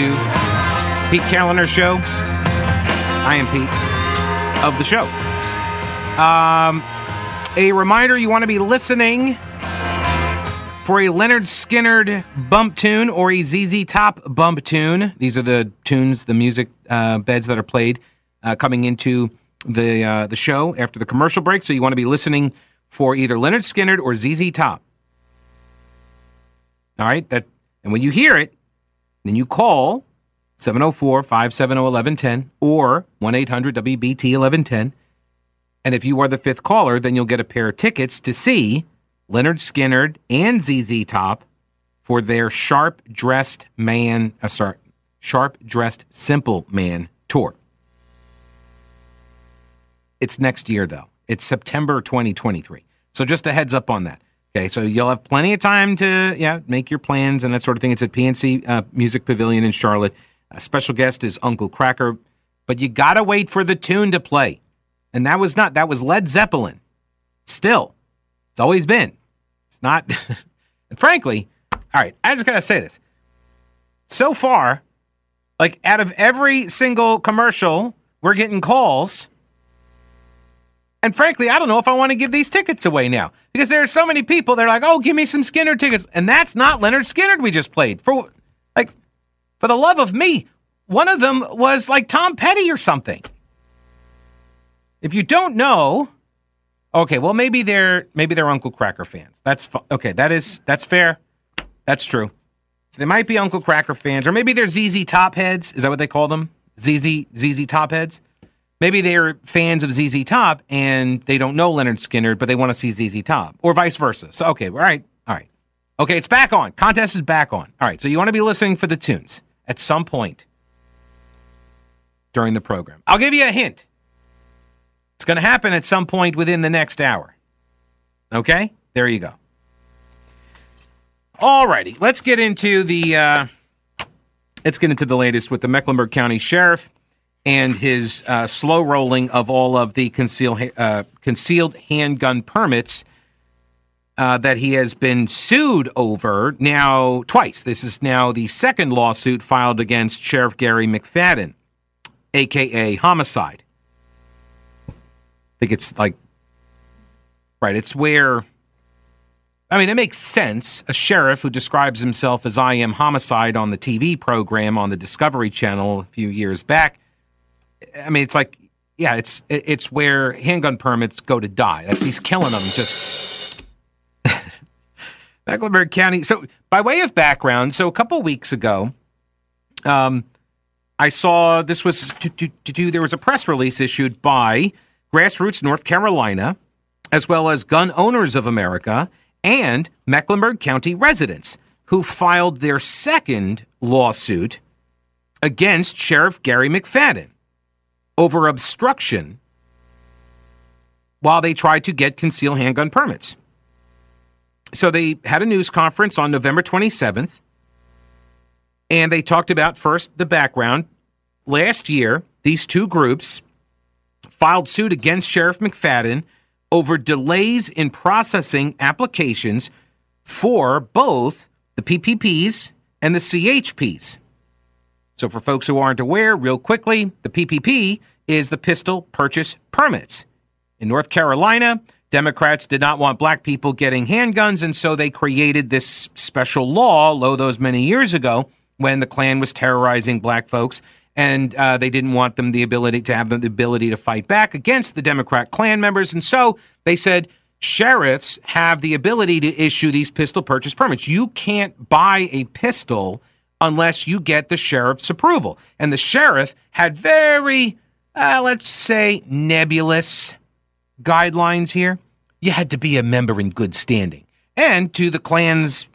Two. Pete Kaliner Show. I am Pete of the show. Um, a reminder you want to be listening for a Lynyrd Skynyrd bump tune or a ZZ Top bump tune. These are the tunes, the music uh, beds that are played uh, coming into the uh, the show after the commercial break. So you want to be listening for either Lynyrd Skynyrd or ZZ Top. All right, that and when you hear it, then you call 704-570-1110 or 1-800-WBT-1110. And if you are the fifth caller, then you'll get a pair of tickets to see Lynyrd Skynyrd and ZZ Top for their Sharp Dressed Man, uh, sorry, Sharp Dressed Simple Man tour. It's next year, though. It's September 2023. So just a heads up on that. Okay, so you'll have plenty of time to yeah make your plans and that sort of thing. It's at PNC uh, Music Pavilion in Charlotte. A special guest is Uncle Kracker, but you gotta wait for the tune to play, and that was not that was Led Zeppelin. Still, it's always been. It's not. and frankly, all right, I just gotta say this. So far, like out of every single commercial, we're getting calls and frankly, I don't know if I want to give these tickets away now because there are so many people. They're like, "Oh, give me some Skynyrd tickets," and that's not Lynyrd Skynyrd we just played. For like, for the love of me, one of them was like Tom Petty or something. If you don't know, okay, well maybe they're maybe they're Uncle Kracker fans. That's fu- okay. That is that's fair. That's true. So they might be Uncle Kracker fans, or maybe they're ZZ Top heads. Is that what they call them? ZZ ZZ Top heads. Maybe they're fans of ZZ Top and they don't know Lynyrd Skynyrd, but they want to see ZZ Top, or vice versa. So, okay, all right, all right. Okay, it's back on. Contest is back on. All right, so you want to be listening for the tunes at some point during the program. I'll give you a hint. It's going to happen at some point within the next hour. Okay, there you go. All righty, let's get into the. Uh, let's get into the latest with the Mecklenburg County Sheriff and his uh, slow rolling of all of the concealed uh, concealed handgun permits uh, that he has been sued over now twice. This is now the second lawsuit filed against Sheriff Garry McFadden, aka homicide. I think it's like right. It's where. I mean, it makes sense. A sheriff who describes himself as I am homicide on the TV program on the Discovery Channel a few years back I mean, it's like, yeah, it's it's where handgun permits go to die. That's he's killing them just. Mecklenburg County. So, by way of background, so a couple weeks ago, um, I saw this was to, to, to do. There was a press release issued by Grassroots North Carolina, as well as Gun Owners of America and Mecklenburg County residents who filed their second lawsuit against Sheriff Garry McFadden over obstruction while they tried to get concealed handgun permits. So they had a news conference on November 27th, and they talked about first the background. Last year, these two groups filed suit against Sheriff McFadden over delays in processing applications for both the PPPs and the CHPs. So, for folks who aren't aware, real quickly, the PPP is the pistol purchase permits. In North Carolina, Democrats did not want black people getting handguns, and so they created this special law, lo those many years ago, when the Klan was terrorizing black folks, and uh, they didn't want them the ability to have the ability to fight back against the Democrat Klan members, and so they said sheriffs have the ability to issue these pistol purchase permits. You can't buy a pistol unless you get the sheriff's approval. And the sheriff had very, uh, let's say, nebulous guidelines here. You had to be a member in good standing. And to the Klan's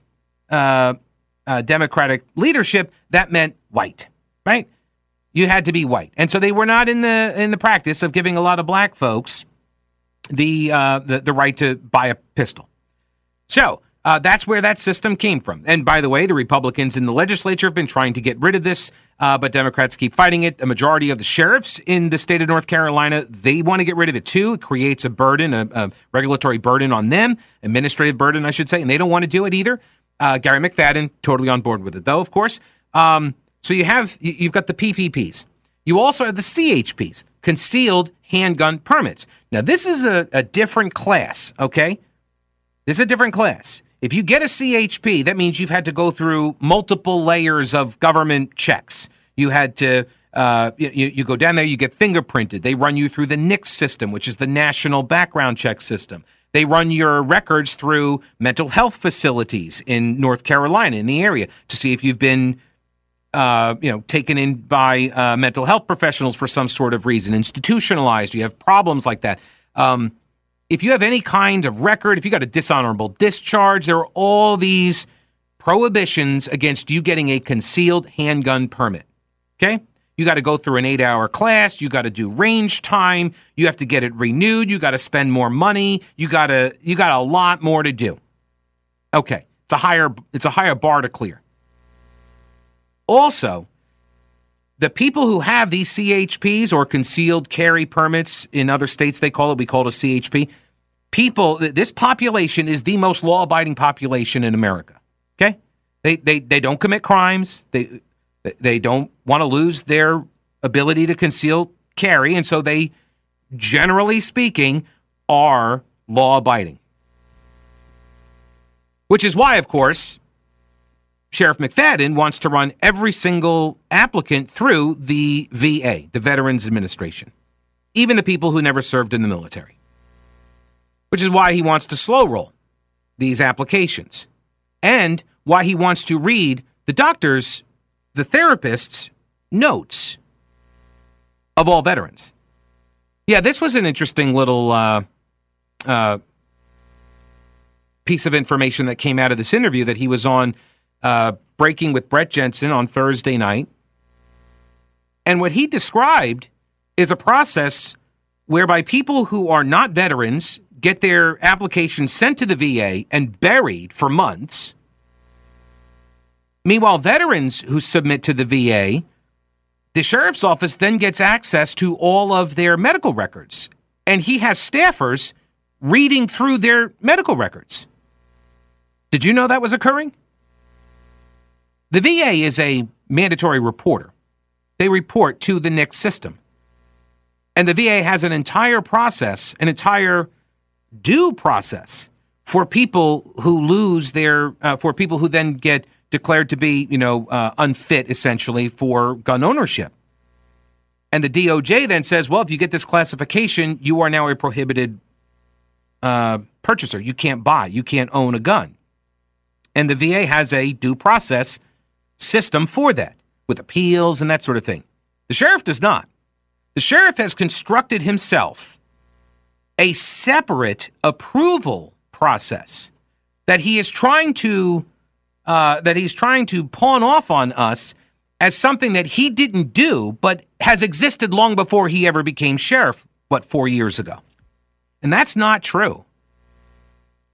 uh, uh, Democratic leadership, that meant white, right? You had to be white, and so they were not in the in the practice of giving a lot of black folks the uh, the, the right to buy a pistol. So uh, that's where that system came from. And by the way, the Republicans in the legislature have been trying to get rid of this, uh, but Democrats keep fighting it. A majority of the sheriffs in the state of North Carolina, they want to get rid of it too. It creates a burden, a, a regulatory burden on them, administrative burden, I should say, and they don't want to do it either. Uh, Garry McFadden, totally on board with it, though, of course. Um, so you have you've got the PPPs. You also have the CHPs, concealed handgun permits. Now this is a, a different class. Okay, this is a different class. If you get a CHP, that means you've had to go through multiple layers of government checks. You had to uh, you, you go down there, you get fingerprinted. They run you through the NICS system, which is the National Background Check System. They run your records through mental health facilities in North Carolina, in the area, to see if you've been, uh, you know, taken in by uh, mental health professionals for some sort of reason, institutionalized. You have problems like that. Um, if you have any kind of record, if you got a dishonorable discharge, there are all these prohibitions against you getting a concealed handgun permit. Okay? You got to go through an eight hour class. You got to do range time. You have to get it renewed. You got to spend more money. You got to, you got a lot more to do. Okay. It's a higher, it's a higher bar to clear. Also, the people who have these CHPs or concealed carry permits in other states, they call it, we call it a CHP. People, this population is the most law abiding population in America. Okay? They, they, they don't commit crimes. They, they don't want to lose their ability to conceal carry, and so they, generally speaking, are law abiding. Which is why, of course, Sheriff McFadden wants to run every single applicant through the VA, the Veterans Administration, even the people who never served in the military. Which is why he wants to slow roll these applications and why he wants to read the doctor's the therapist's notes of all veterans. Yeah, this was an interesting little uh, uh, piece of information that came out of this interview that he was on uh, Breaking with Brett Jensen on Thursday night. And what he described is a process whereby people who are not veterans get their applications sent to the VA and buried for months Meanwhile, veterans who submit to the VA, the sheriff's office then gets access to all of their medical records. And he has staffers reading through their medical records. Did you know that was occurring? The VA is a mandatory reporter. They report to the NICS system. And the VA has an entire process, an entire due process for people who lose their, uh, for people who then get declared to be, you know, uh, unfit essentially for gun ownership. And the DOJ then says, well, if you get this classification, you are now a prohibited uh, purchaser. You can't buy, you can't own a gun. And the VA has a due process system for that with appeals and that sort of thing. The sheriff does not. The sheriff has constructed himself a separate approval process that he is trying to uh, that he's trying to pawn off on us as something that he didn't do, but has existed long before he ever became sheriff, what, four years ago. And that's not true.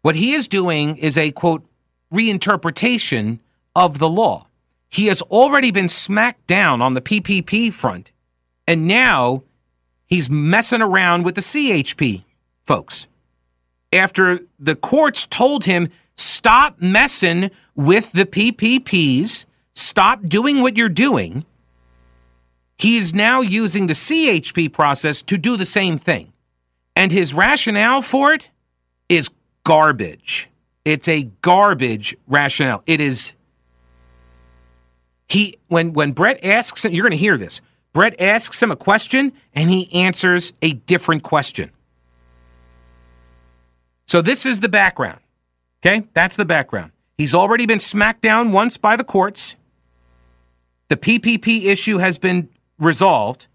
What he is doing is a quote, reinterpretation of the law. He has already been smacked down on the PPP front, and now he's messing around with the CHP folks. After the courts told him Stop messing with the PPPs. Stop doing what you're doing. He is now using the CHP process to do the same thing. And his rationale for it is garbage. It's a garbage rationale. It is he when when Brett asks him, you're going to hear this. Brett asks him a question and he answers a different question. So this is the background. Okay, that's the background. He's already been smacked down once by the courts. The PPP issue has been resolved.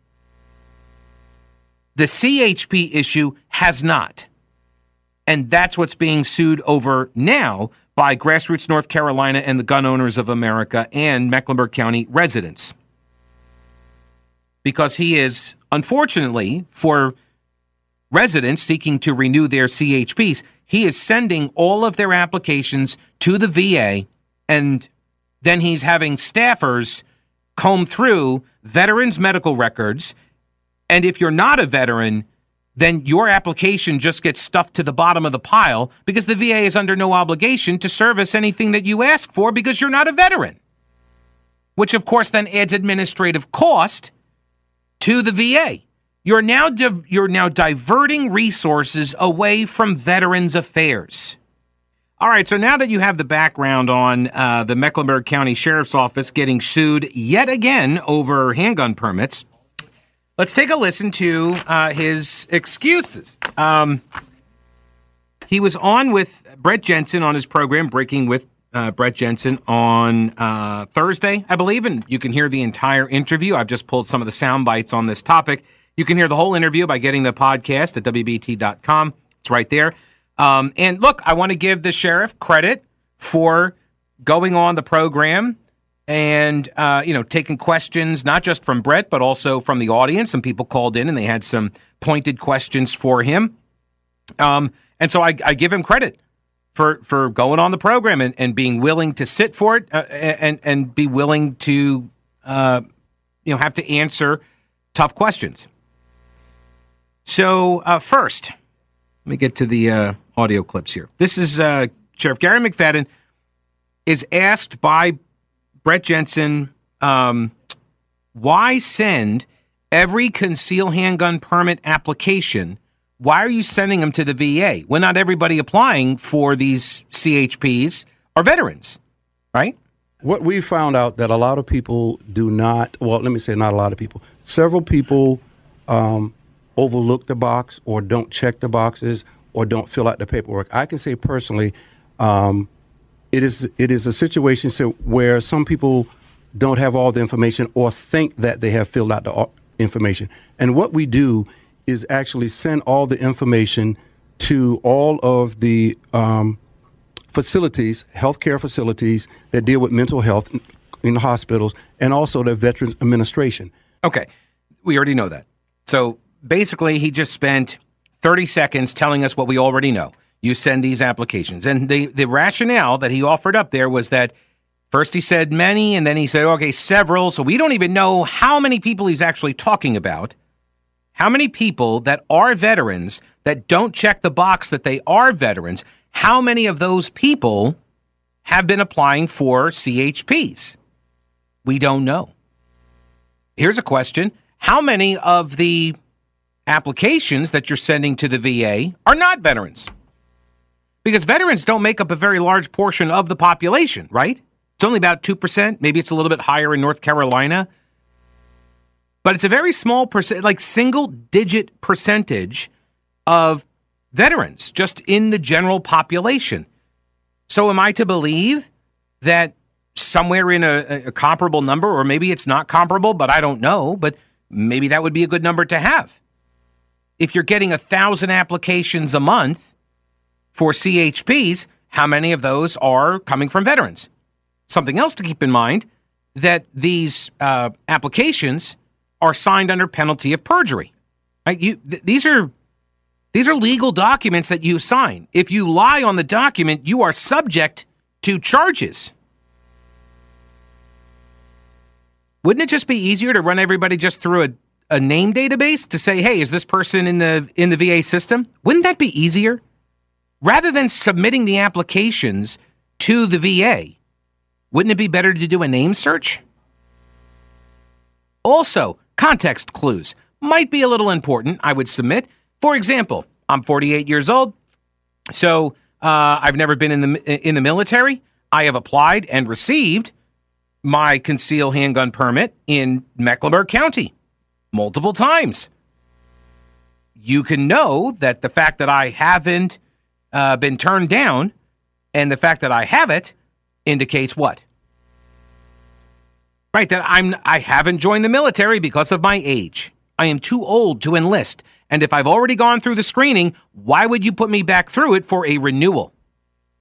The CHP issue has not. And that's what's being sued over now by Grassroots North Carolina and the Gun Owners of America and Mecklenburg County residents. Because he is, unfortunately, for residents seeking to renew their CHPs, he is sending all of their applications to the VA and then he's having staffers comb through veterans' medical records. And if you're not a veteran, then your application just gets stuffed to the bottom of the pile because the VA is under no obligation to service anything that you ask for because you're not a veteran. Which, of course, then adds administrative cost to the VA. You're now div- you're now diverting resources away from Veterans Affairs. All right, so now that you have the background on uh, the Mecklenburg County Sheriff's Office getting sued yet again over handgun permits, let's take a listen to uh, his excuses. Um, he was on with Brett Jensen on his program, Breaking with uh, Brett Jensen, on uh, Thursday, I believe, and you can hear the entire interview. I've just pulled some of the sound bites on this topic. You can hear the whole interview by getting the podcast at WBT.com. It's right there. Um, and look, I want to give the sheriff credit for going on the program and uh, you know taking questions not just from Brett but also from the audience. Some people called in and they had some pointed questions for him. Um, and so I, I, give him credit for for going on the program and, and being willing to sit for it uh, and and be willing to uh, you know have to answer tough questions. So, uh, first, let me get to the uh, audio clips here. This is uh, Sheriff Garry McFadden is asked by Brett Jensen um, why send every conceal handgun permit application. Why are you sending them to the VA when not everybody applying for these CHPs are veterans, right? What we found out that a lot of people do not. Well, let me say not a lot of people. Several people um, overlook the box or don't check the boxes or don't fill out the paperwork. I can say personally, um, it is it is a situation so where some people don't have all the information or think that they have filled out the uh, information. And what we do is actually send all the information to all of the um, facilities, healthcare facilities that deal with mental health in hospitals, and also the Veterans Administration. Okay, we already know that. So basically, he just spent 30 seconds telling us what we already know. You send these applications. And the, the rationale that he offered up there was that first he said many, and then he said, okay, several. So we don't even know how many people he's actually talking about. How many people that are veterans that don't check the box that they are veterans, how many of those people have been applying for CHPs? We don't know. Here's a question How many of the applications that you're sending to the VA are not veterans. Because veterans don't make up a very large portion of the population, right? It's only about 2%. Maybe it's a little bit higher in North Carolina. But it's a very small percent, like single digit percentage of veterans just in the general population. So am I to believe that somewhere in a, a comparable number, or maybe it's not comparable, but I don't know, but maybe that would be a good number to have if you're getting a thousand applications a month for CHPs, how many of those are coming from veterans? Something else to keep in mind that these uh, applications are signed under penalty of perjury. Right? You, th- these are these are legal documents that you sign. If you lie on the document, you are subject to charges. Wouldn't it just be easier to run everybody just through a a name database to say, "Hey, is this person in the in the VA system?" Wouldn't that be easier? Rather than submitting the applications to the VA, wouldn't it be better to do a name search? Also, context clues might be a little important, I would submit. For example, I'm 48 years old, so uh, I've never been in the in the military. I have applied and received my concealed handgun permit in Mecklenburg County multiple times. You can know that the fact that I haven't uh, been turned down and the fact that I have it indicates what? Right, that I'm I haven't joined the military because of my age. I am too old to enlist. And if I've already gone through the screening, why would you put me back through it for a renewal?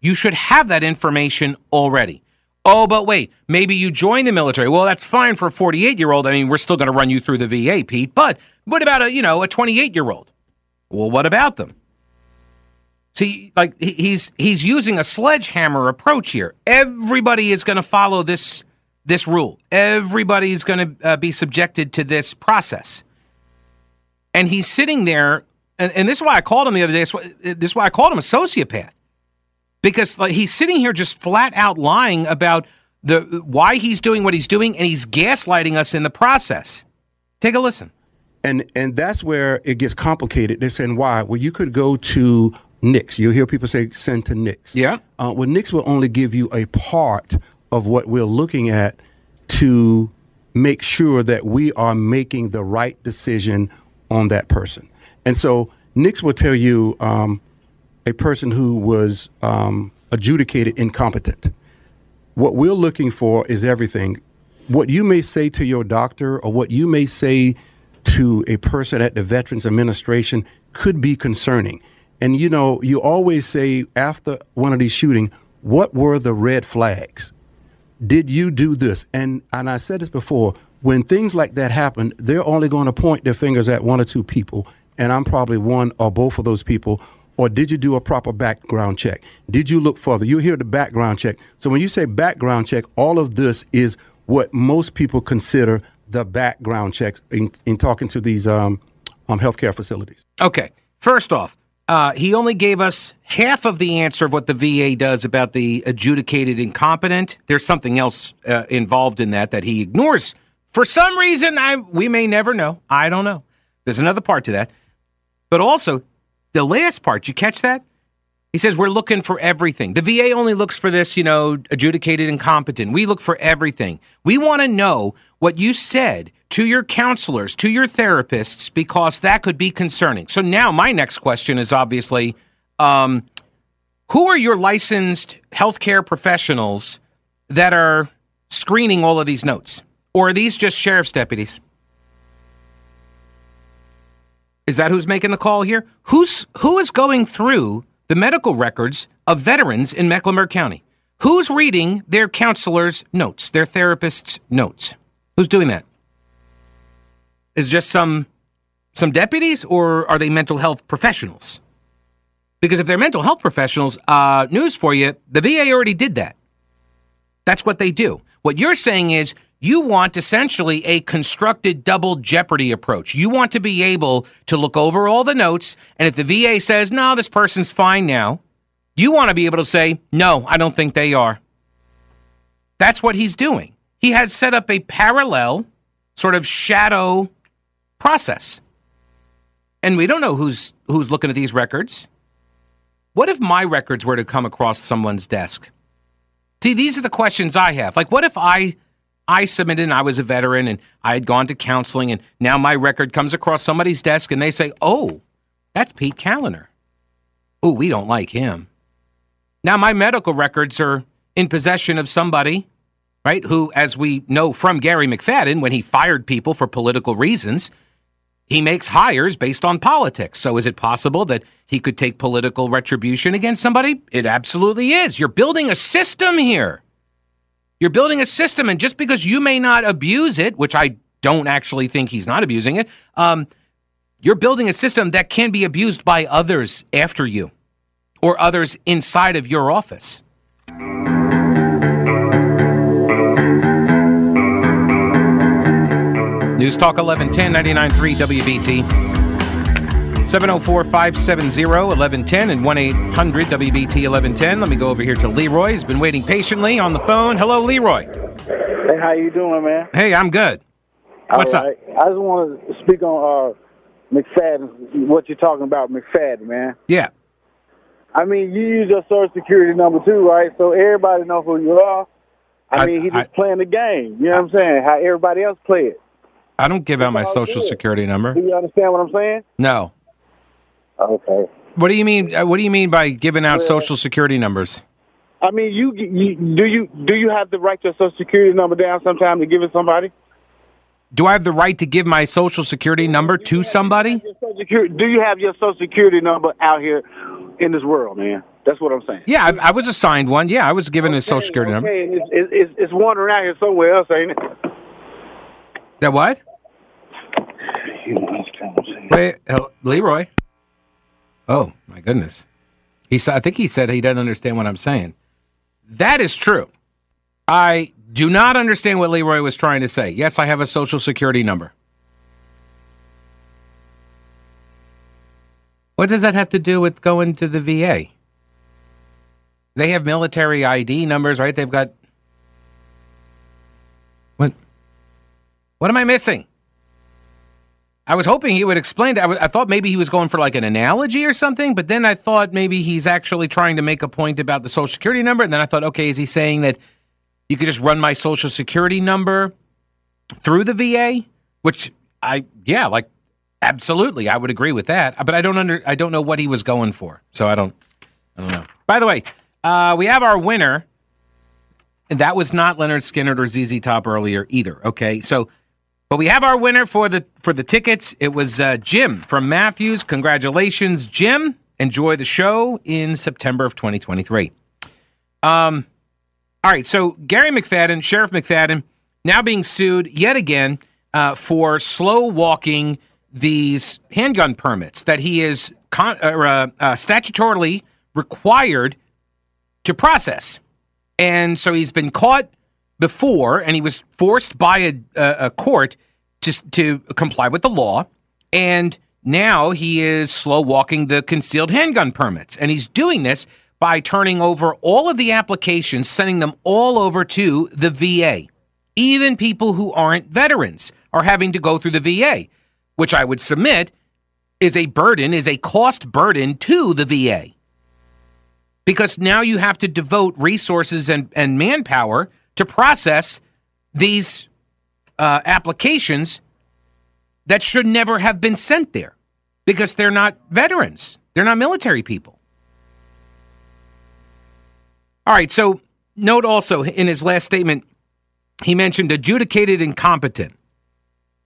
You should have that information already. Oh, but wait, maybe you join the military. Well, that's fine for a 48 year old. I mean, we're still going to run you through the VA, Pete. But what about a, you know, a 28 year old? Well, what about them? See, like he's he's using a sledgehammer approach here. Everybody is going to follow this this rule. Everybody's going to uh, be subjected to this process. And he's sitting there and, and this is why I called him the other day. This is why I called him a sociopath because like, he's sitting here just flat out lying about the why he's doing what he's doing, and he's gaslighting us in the process. Take a listen. And and that's where it gets complicated. They're saying why? Well, you could go to NICS. You'll hear people say send to NICS. Yeah. Uh, well, NICS will only give you a part of what we're looking at to make sure that we are making the right decision on that person. And so NICS will tell you um, a person who was um, adjudicated incompetent. What we're looking for is everything. What you may say to your doctor or what you may say to a person at the Veterans Administration could be concerning. And you know, you always say after one of these shootings, what were the red flags? Did you do this? And and I said this before, when things like that happen, they're only going to point their fingers at one or two people, and I'm probably one or both of those people. Or did you do a proper background check? Did you look further? You hear the background check. So when you say background check, all of this is what most people consider the background checks in, in talking to these um, um, healthcare facilities. Okay. First off, uh, he only gave us half of the answer of what the VA does about the adjudicated incompetent. There's something else uh, involved in that that he ignores for some reason, I we may never know. I don't know. There's another part to that. But also, the last part, you catch that? He says we're looking for everything. The VA only looks for this, you know, adjudicated incompetent. We look for everything. We want to know what you said to your counselors, to your therapists, because that could be concerning. So now my next question is obviously, um, who are your licensed healthcare professionals that are screening all of these notes? Or are these just sheriff's deputies? Is that who's making the call here? Who's who is going through the medical records of veterans in Mecklenburg County? Who's reading their counselors' notes, their therapists' notes? Who's doing that? Is just some some deputies or are they mental health professionals? Because if they're mental health professionals, uh, news for you, the VA already did that. That's what they do. What you're saying is you want essentially a constructed double jeopardy approach. You want to be able to look over all the notes, and if the VA says, no, this person's fine now, you want to be able to say, no, I don't think they are. That's what he's doing. He has set up a parallel sort of shadow process. And we don't know who's who's looking at these records. What if my records were to come across someone's desk? See, these are the questions I have. Like, what if I I submitted and I was a veteran and I had gone to counseling and now my record comes across somebody's desk and they say, oh, that's Pete Kaliner. Oh, we don't like him. Now my medical records are in possession of somebody, right, who, as we know from Garry McFadden, when he fired people for political reasons, he makes hires based on politics. So is it possible that he could take political retribution against somebody? It absolutely is. You're building a system here. You're building a system, and just because you may not abuse it, which I don't actually think he's not abusing it, um, you're building a system that can be abused by others after you or others inside of your office. News Talk 1110 99.3 WBT. 704 570 1110 and 1 800 WBT 1110. Let me go over here to Leroy. He's been waiting patiently on the phone. Hello, Leroy. Hey, how you doing, man? Hey, I'm good. What's up? I just want to speak on uh, McFadden, what you're talking about, McFadden, man. Yeah. I mean, you use your social security number too, right? So everybody know who you are. I, I mean, he's just I, playing the game. You know I, what I'm saying? How everybody else play it. I don't give out my social good. security number. Do you understand what I'm saying? No. Okay. What do you mean? Uh, what do you mean by giving out social security numbers? I mean, you, you do you do you have the right to social security number down sometime to give it somebody? Do I have the right to give my social security number to somebody? Do you have your social security number out here in this world, man? That's what I'm saying. Yeah, I, I was assigned one. Yeah, I was given okay, a social security okay. number. It's, it's, it's wandering out here somewhere else, ain't it? That what? Wait, Leroy. Oh my goodness. He said, I think he said he doesn't understand what I'm saying. That is true. I do not understand what Leroy was trying to say. Yes, I have a social security number. What does that have to do with going to the VA? They have military ID numbers, right? They've got. What? What am I missing? I was hoping he would explain that. I, w- I thought maybe he was going for like an analogy or something, but then I thought maybe he's actually trying to make a point about the social security number. And then I thought, okay, is he saying that you could just run my social security number through the VA? Which I, yeah, like absolutely, I would agree with that. But I don't under, I don't know what he was going for, so I don't, I don't know. By the way, uh, we have our winner. And that was not Lynyrd Skynyrd or ZZ Top earlier either. Okay, so but we have our winner for the for the tickets. It was uh, Jim from Matthews. Congratulations, Jim. Enjoy the show in September of 2023. Um, all right. So Garry McFadden, Sheriff McFadden, now being sued yet again uh, for slow walking these handgun permits that he is con- uh, uh, statutorily required to process. And so he's been caught before, and he was forced by a, a, court to, to comply with the law. And now he is slow walking the concealed handgun permits. And he's doing this by turning over all of the applications, sending them all over to the VA. Even people who aren't veterans are having to go through the VA, which I would submit is a burden, is a cost burden to the VA. Because now you have to devote resources and, and manpower to process these uh, applications that should never have been sent there because they're not veterans, they're not military people. All right, so note also in his last statement, he mentioned adjudicated incompetent.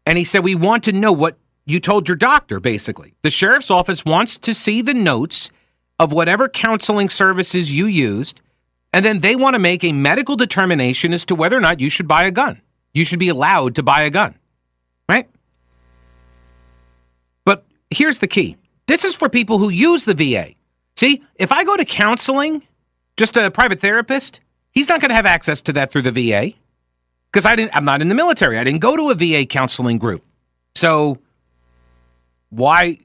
And he said, We want to know what you told your doctor, basically. The sheriff's office wants to see the notes of whatever counseling services you used and then they want to make a medical determination as to whether or not you should buy a gun. You should be allowed to buy a gun, right? But here's the key this is for people who use the VA. See, if I go to counseling, just a private therapist, he's not going to have access to that through the VA because I didn't. I'm not in the military. I didn't go to a VA counseling group. So why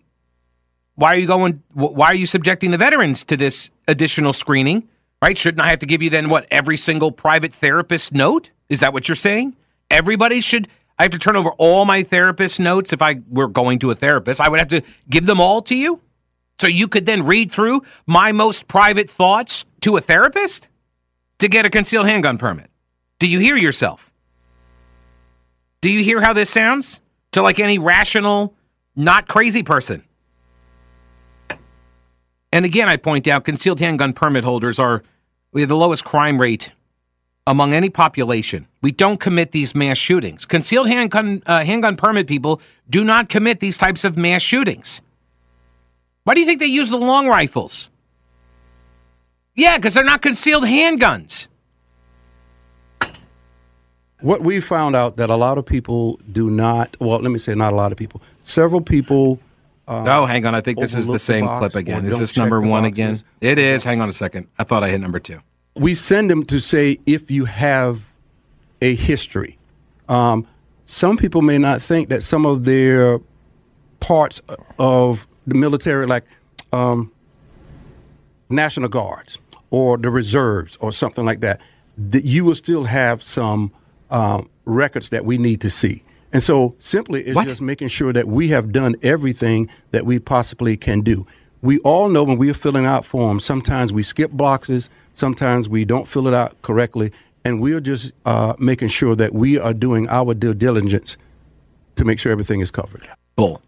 why are you going? Why are you subjecting the veterans to this additional screening? Right? Shouldn't I have to give you then what every single private therapist note? Is that what you're saying? Everybody should. I have to turn over all my therapist notes if I were going to a therapist. I would have to give them all to you, so you could then read through my most private thoughts to a therapist to get a concealed handgun permit. Do you hear yourself? Do you hear how this sounds to like any rational, not crazy person? And again, I point out concealed handgun permit holders are we have the lowest crime rate among any population. We don't commit these mass shootings. Concealed handgun, uh, handgun permit people do not commit these types of mass shootings. Why do you think they use the long rifles? Yeah, because they're not concealed handguns. What we found out that a lot of people do not, well, let me say not a lot of people, several people uh, oh, hang on. I think this is the same the clip again. Is this number one again? It is. Hang on a second. I thought I hit number two. We send them to say if you have a history. Um, some people may not think that some of their parts of the military, like um, National Guards or the reserves or something like that, that you will still have some um, records that we need to see. And so simply it's what? just making sure that we have done everything that we possibly can do. We all know when we are filling out forms, sometimes we skip boxes, sometimes we don't fill it out correctly, and we are just uh, making sure that we are doing our due diligence to make sure everything is covered. Bull.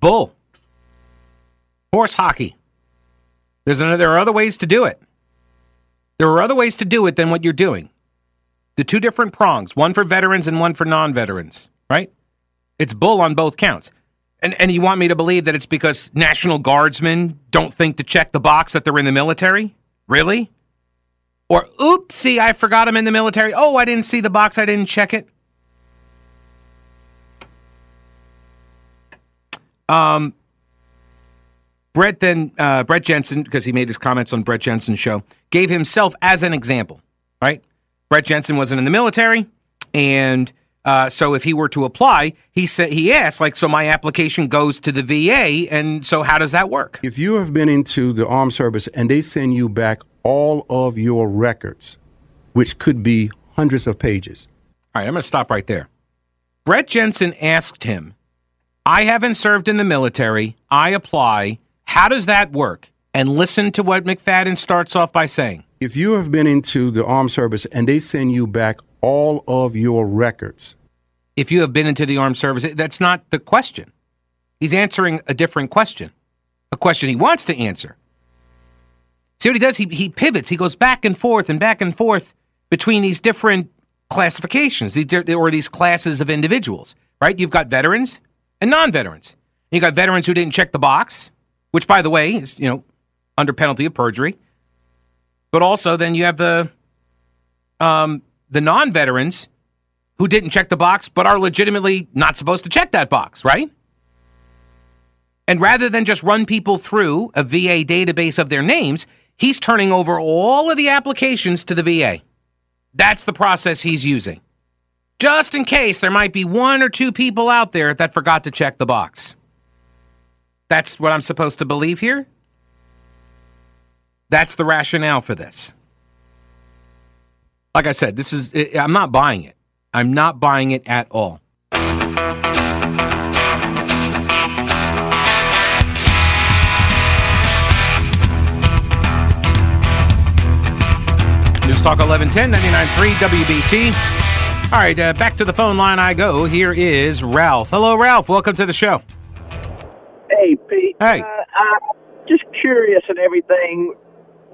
Bull. Horse hockey. There's another, there are other ways to do it. There are other ways to do it than what you're doing the two different prongs, one for veterans and one for non veterans, right? It's bull on both counts. And, and you want me to believe that it's because National Guardsmen don't think to check the box that they're in the military? Really? Or, oopsie, I forgot I'm in the military. Oh, I didn't see the box, I didn't check it. Um, Brett then, uh, Brett Jensen, because he made his comments on Brett Jensen's show, gave himself as an example, right? Brett Jensen wasn't in the military, and Uh, so if he were to apply, he said he asked like, so my application goes to the VA, and so how does that work? If you have been into the armed service and they send you back all of your records, which could be hundreds of pages. All right, I'm going to stop right there. Brett Jensen asked him, "I haven't served in the military. I apply. How does that work?" And listen to what McFadden starts off by saying. If you have been into the armed service and they send you back all of your records. If you have been into the armed service, that's not the question. He's answering a different question, a question he wants to answer. See what he does? He, he pivots, he goes back and forth and back and forth between these different classifications these, or these classes of individuals, right? You've got veterans and non veterans. You've got veterans who didn't check the box, which, by the way, is, you know, under penalty of perjury. But also, then you have the um, the non veterans who didn't check the box but are legitimately not supposed to check that box, right? And rather than just run people through a VA database of their names, he's turning over all of the applications to the VA. That's the process he's using. Just in case there might be one or two people out there that forgot to check the box. That's what I'm supposed to believe here? That's the rationale for this. Like I said, this is I'm not buying it. I'm not buying it at all. News Talk 1110 99.3 WBT. All right, uh, back to the phone line I go. Here is Ralph. Hello, Ralph. Welcome to the show. Hey, Pete. Hey. Uh, I'm just curious and everything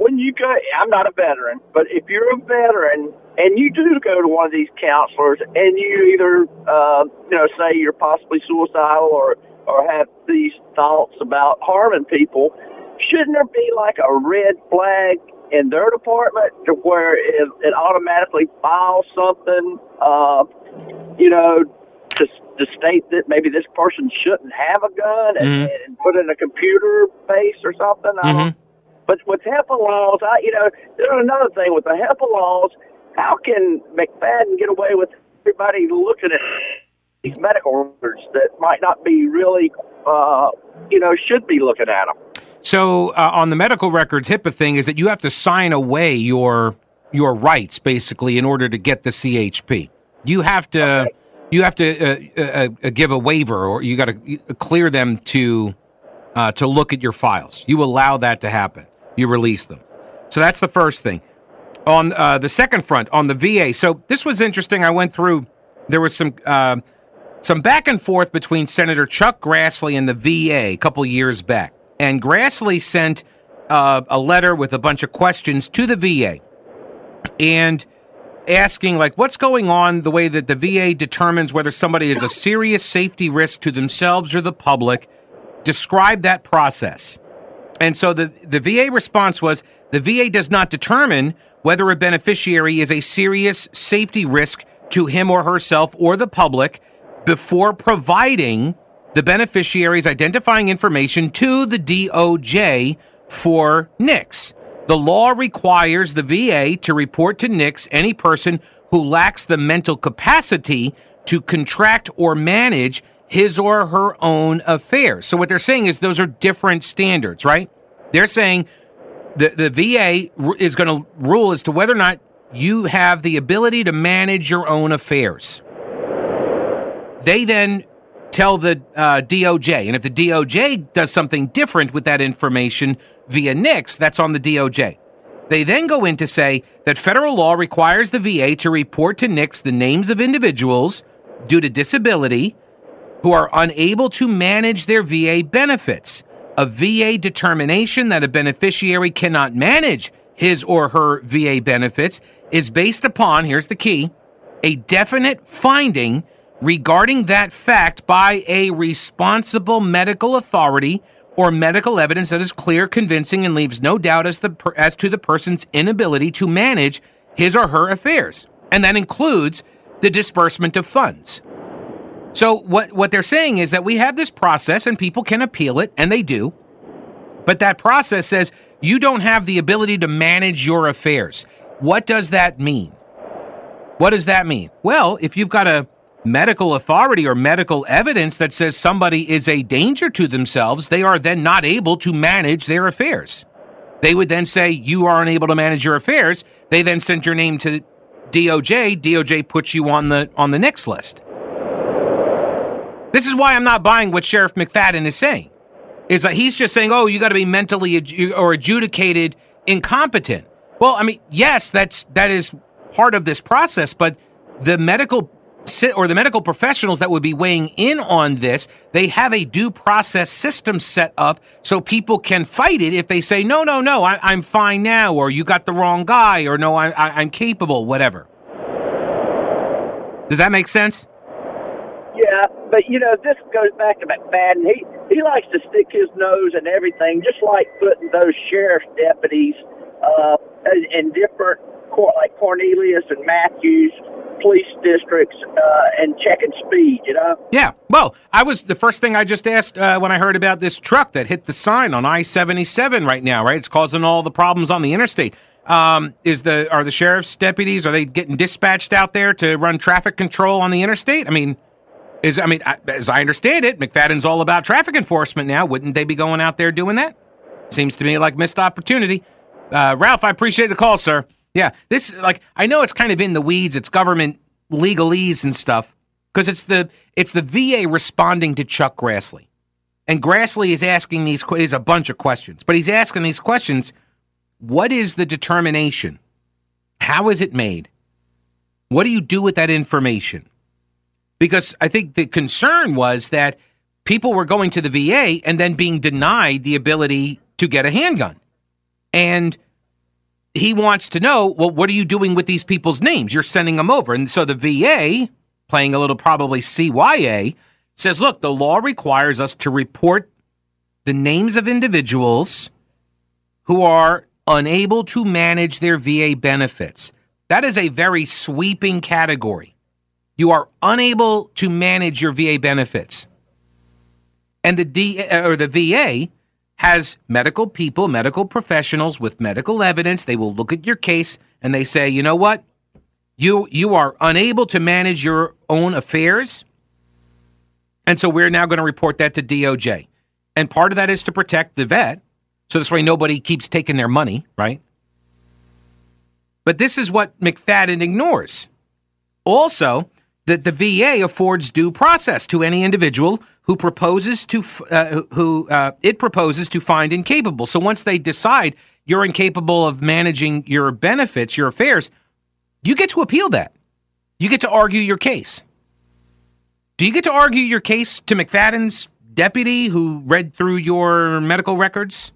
when you go, I'm not a veteran, but if you're a veteran and you do go to one of these counselors and you either, uh, you know, say you're possibly suicidal or, or have these thoughts about harming people, shouldn't there be like a red flag in their department to where it, it automatically files something, uh, you know, to, to state that maybe this person shouldn't have a gun and, mm-hmm. and put in a computer base or something? Mm-hmm. But with HIPAA laws, I, you know, there's another thing with the HIPAA laws. How can McFadden get away with everybody looking at these medical records that might not be really, uh, you know, should be looking at them? So uh, on the medical records HIPAA thing is that you have to sign away your your rights basically in order to get the CHP. You have to. Okay. You have to uh, uh, uh, give a waiver, or you got to clear them to uh, to look at your files. You allow that to happen you release them. So that's the first thing. On uh, the second front, on the VA, so this was interesting. I went through. There was some uh, some back and forth between Senator Chuck Grassley and the VA a couple years back, and Grassley sent uh, a letter with a bunch of questions to the VA, and asking like what's going on the way that the VA determines whether somebody is a serious safety risk to themselves or the public. Describe that process. And so the, the VA response was the VA does not determine whether a beneficiary is a serious safety risk to him or herself or the public before providing the beneficiary's identifying information to the DOJ for NICS. The law requires the VA to report to NICS any person who lacks the mental capacity to contract or manage his or her own affairs. So what they're saying is those are different standards, right? They're saying the, the VA is going to rule as to whether or not you have the ability to manage your own affairs. They then tell the uh, DOJ, and if the DOJ does something different with that information via NICS, that's on the DOJ. They then go in to say that federal law requires the VA to report to NICS the names of individuals due to disability who are unable to manage their VA benefits. A VA determination that a beneficiary cannot manage his or her VA benefits is based upon, here's the key, a definite finding regarding that fact by a responsible medical authority or medical evidence that is clear, convincing, and leaves no doubt as, the, as to the person's inability to manage his or her affairs. And that includes the disbursement of funds. So what what they're saying is that we have this process and people can appeal it and they do. But that process says you don't have the ability to manage your affairs. What does that mean? What does that mean? Well, if you've got a medical authority or medical evidence that says somebody is a danger to themselves, they are then not able to manage their affairs. They would then say, You are unable to manage your affairs. They then send your name to DOJ. DOJ puts you on the on the NICS list. This is why I'm not buying what Sheriff McFadden is saying. Is that he's just saying, "Oh, you got to be mentally or adjudicated incompetent." Well, I mean, yes, that's that is part of this process, but the medical or the medical professionals that would be weighing in on this, they have a due process system set up so people can fight it if they say, no, no, no, I, am fine now, or you got the wrong guy, or no, I, I'm capable, whatever. Does that make sense? Yeah, but you know, this goes back to McFadden. He he likes to stick his nose in everything, just like putting those sheriff's deputies uh, in different, court, like Cornelius and Matthews police districts uh, and checking speed, you know? Yeah. Well, I was the first thing I just asked uh, when I heard about this truck that hit the sign on I 77 right now, right? It's causing all the problems on the interstate. Um, is the are the sheriff's deputies are they getting dispatched out there to run traffic control on the interstate? I mean, is I mean, as I understand it, McFadden's all about traffic enforcement now. Wouldn't they be going out there doing that? Seems to me like missed opportunity. Uh, Ralph, I appreciate the call, sir. Yeah, this like I know it's kind of in the weeds. It's government legalese and stuff because it's the it's the VA responding to Chuck Grassley, and Grassley is asking these is a bunch of questions, but he's asking these questions. What is the determination? How is it made? What do you do with that information? Because I think the concern was that people were going to the VA and then being denied the ability to get a handgun. And he wants to know, well, what are you doing with these people's names? You're sending them over. And so the VA, playing a little probably CYA, says, look, the law requires us to report the names of individuals who are unable to manage their VA benefits. That is a very sweeping category. You are unable to manage your VA benefits. And the D uh, or the VA has medical people, medical professionals with medical evidence. They will look at your case and they say, you know what? You you are unable to manage your own affairs. And so we're now going to report that to DOJ. And part of that is to protect the vet. So this way nobody keeps taking their money, right? But this is what McFadden ignores. Also, that the VA affords due process to any individual who proposes to uh, who uh, it proposes to find incapable. So once they decide you're incapable of managing your benefits, your affairs, you get to appeal that. You get to argue your case. Do you get to argue your case to McFadden's deputy who read through your medical records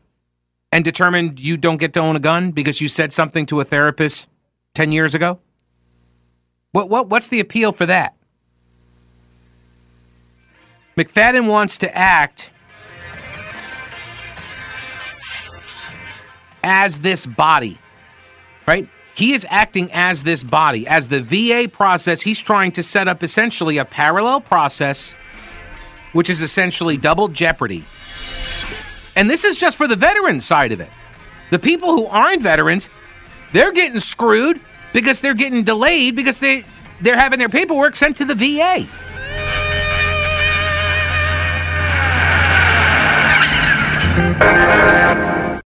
and determined you don't get to own a gun because you said something to a therapist 10 years ago? What, what, what's the appeal for that? McFadden wants to act as this body, right? He is acting as this body. As the VA process, he's trying to set up essentially a parallel process, which is essentially double jeopardy. And this is just for the veteran side of it. The people who aren't veterans, they're getting screwed because they're getting delayed because they they're having their paperwork sent to the VA.